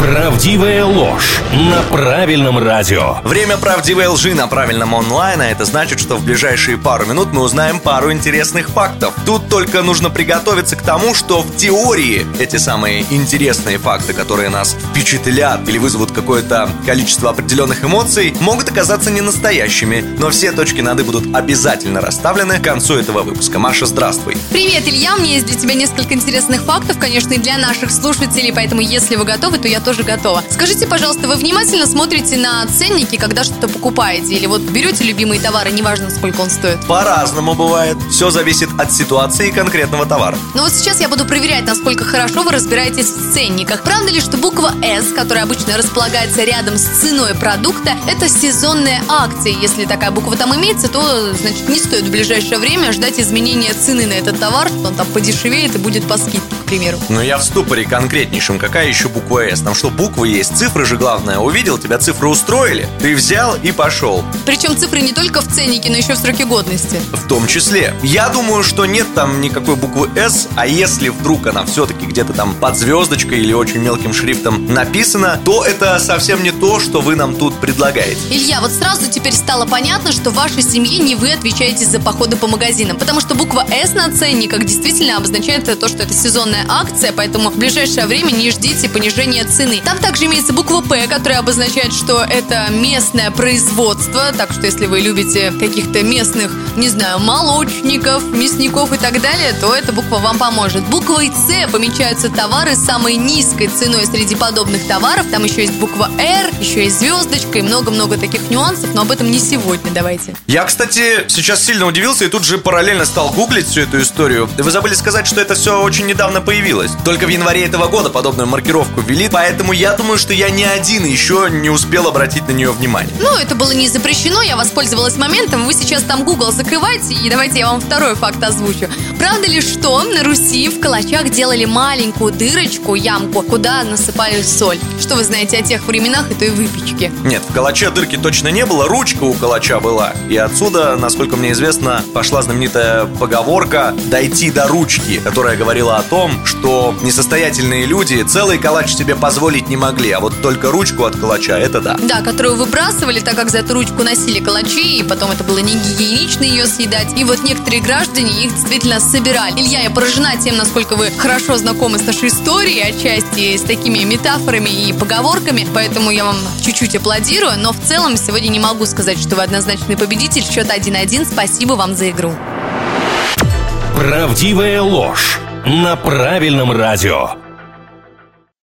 Правдивая ложь на правильном радио. Время правдивой лжи на правильном онлайн, а это значит, что в ближайшие пару минут мы узнаем пару интересных фактов. Тут только нужно приготовиться к тому, что в теории эти самые интересные факты, которые нас впечатлят или вызовут какое-то количество определенных эмоций, могут оказаться не настоящими, но все точки над «и» будут обязательно расставлены к концу этого выпуска. Маша, здравствуй. Привет, Илья, у меня есть для тебя несколько интересных фактов, конечно, и для наших слушателей, поэтому если вы готовы, то я тоже готова. Скажите, пожалуйста, вы внимательно смотрите на ценники, когда что-то покупаете? Или вот берете любимые товары, неважно, сколько он стоит? По-разному бывает. Все зависит от ситуации и конкретного товара. Но вот сейчас я буду проверять, насколько хорошо вы разбираетесь в ценниках. Правда ли, что буква S, которая обычно располагается рядом с ценой продукта, это сезонная акция? Если такая буква там имеется, то, значит, не стоит в ближайшее время ждать изменения цены на этот товар, что он там подешевеет и будет по скидке, к примеру. Но я в ступоре конкретнейшем. Какая еще буква S? Там что, буквы есть, цифры же главное. Увидел, тебя цифры устроили, ты взял и пошел. Причем цифры не только в ценнике, но еще в сроке годности. В том числе. Я думаю, что нет там никакой буквы S, а если вдруг она все-таки где-то там под звездочкой или очень мелким шрифтом написана, то это совсем не то, что вы нам тут предлагаете. Илья, вот сразу теперь стало понятно, что в вашей семье не вы отвечаете за походы по магазинам, потому что буква S на ценниках действительно обозначает то, что это сезонная акция, поэтому в ближайшее время не ждите понижения цены. Там также имеется буква П, которая обозначает, что это местное производство, так что если вы любите каких-то местных, не знаю, молочников, мясников и так далее, то эта буква вам поможет. Буквой С помечаются товары с самой низкой ценой среди подобных товаров. Там еще есть буква Р, еще есть звездочка и много-много таких нюансов, но об этом не сегодня, давайте. Я, кстати, сейчас сильно удивился и тут же параллельно стал гуглить всю эту историю. Вы забыли сказать, что это все очень недавно появилось. Только в январе этого года подобную маркировку ввели, поэтому я думаю, что я не один еще не успел обратить на нее внимание. Ну, это было не запрещено, я воспользовалась моментом. Вы сейчас там Google закрывайте, и давайте я вам второй факт озвучу. Правда ли, что на Руси в калачах делали маленькую дырочку, ямку, куда насыпали соль? Что вы знаете о тех временах и той выпечке? Нет, в калаче дырки точно не было, ручка у калача была. И отсюда, насколько мне известно, пошла знаменитая поговорка «дойти до ручки», которая говорила о том, что несостоятельные люди целый калач себе позволить не могли, а вот только ручку от калача, это да. Да, которую выбрасывали, так как за эту ручку носили калачи, и потом это было не гигиенично ее съедать. И вот некоторые граждане их действительно собирали. Илья, я поражена тем, насколько вы хорошо знакомы с нашей историей, отчасти с такими метафорами и поговорками, поэтому я вам чуть-чуть аплодирую, но в целом сегодня не могу сказать, что вы однозначный победитель. Счет 1-1. Спасибо вам за игру. Правдивая ложь на правильном радио.